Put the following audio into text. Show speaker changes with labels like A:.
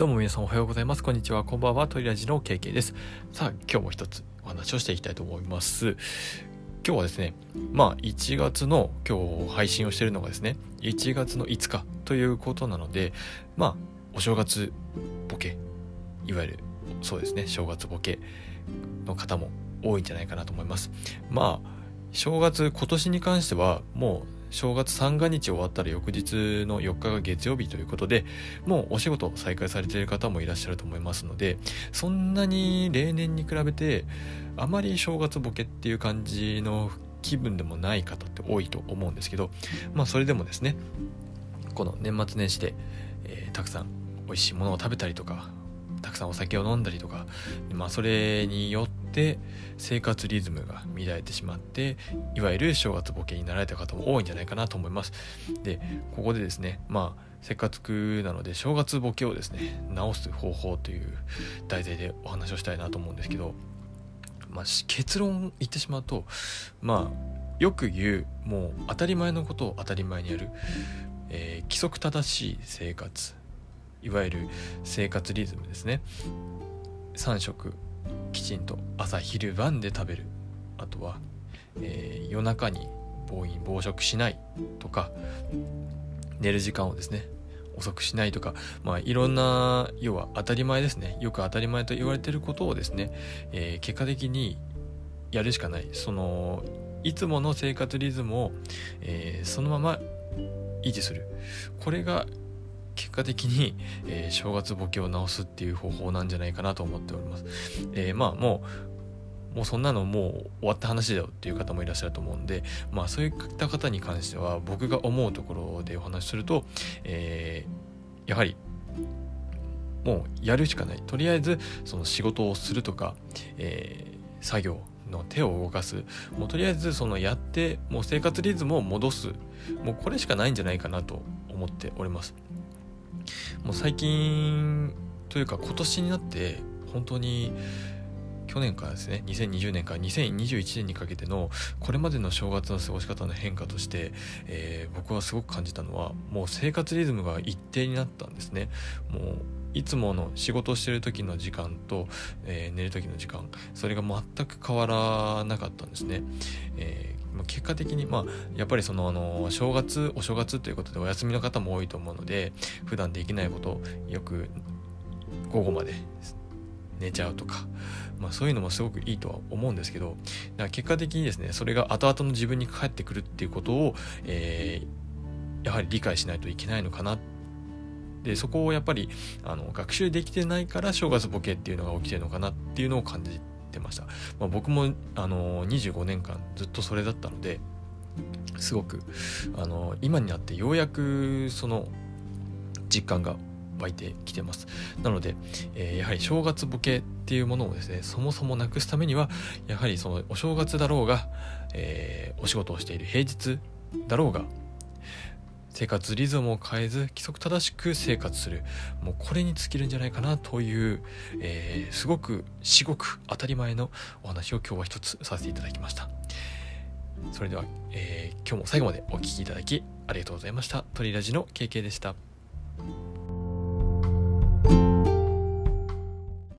A: どうも皆さんおはようございます。こんにちは。こんばんは。トリラジの KK です。さあ、今日も一つお話をしていきたいと思います。今日はですね、まあ、1月の今日配信をしているのがですね、1月の5日ということなので、まあ、お正月ボケ、いわゆる、そうですね、正月ボケの方も多いんじゃないかなと思います。まあ、正月、今年に関しては、もう正月三が日終わったら翌日の4日が月曜日ということでもうお仕事再開されている方もいらっしゃると思いますのでそんなに例年に比べてあまり正月ボケっていう感じの気分でもない方って多いと思うんですけどまあそれでもですねこの年末年始で、えー、たくさん美味しいものを食べたりとかたくさんお酒を飲んだりとか、まあ、それによって生活リズムが乱れてしまっていわゆる正月ボケになられた方も多いんじゃないかなと思います。でここでですねまあせっかくなので正月ボケをですね直す方法という題材でお話をしたいなと思うんですけど、まあ、結論言ってしまうとまあよく言うもう当たり前のことを当たり前にやる、えー、規則正しい生活いわゆる生活リズムですね。3食きちんと朝昼晩で食べる。あとは、えー、夜中に暴飲暴食しないとか寝る時間をですね遅くしないとか、まあ、いろんな要は当たり前ですね。よく当たり前と言われてることをですね、えー、結果的にやるしかない。そのいつもの生活リズムを、えー、そのまま維持する。これが結果的に、えー、正月ボケを直すっていう方法なんじゃないかなと思っております。えー、まあもうもうそんなのもう終わった話だよっていう方もいらっしゃると思うんで、まあそういった方に関しては僕が思うところでお話しすると、えー、やはりもうやるしかない。とりあえずその仕事をするとか、えー、作業の手を動かす。もうとりあえずそのやって、もう生活リズムを戻す。もうこれしかないんじゃないかなと思っております。もう最近というか今年になって本当に去年からですね2020年から2021年にかけてのこれまでの正月の過ごし方の変化として、えー、僕はすごく感じたのはもう生活リズムが一定になったんですね。もういつもの仕事してる時の時間と、えー、寝る時の時間それが全く変わらなかったんですね、え結果的にまあやっぱりそのあの正月お正月ということでお休みの方も多いと思うので普段できないことよく午後まで寝ちゃうとか、まあ、そういうのもすごくいいとは思うんですけどだから結果的にですねそれが後々の自分に返ってくるっていうことを、えー、やはり理解しないといけないのかな。でそこをやっぱりあの学習できてないから正月ボケっていうのが起きてるのかなっていうのを感じてました、まあ、僕もあの25年間ずっとそれだったのですごくあの今になってようやくその実感が湧いてきてます。なので、えー、やはり正月ボケっていうものをですねそもそもなくすためにはやはりそのお正月だろうが、えー、お仕事をしている平日だろうが生活リズムを変えず規則正しく生活する。もうこれに尽きるんじゃないかなという、えー、すごく至極当たり前のお話を今日は一つさせていただきました。それでは、えー、今日も最後までお聴きいただきありがとうございました。トリラジの KK でした。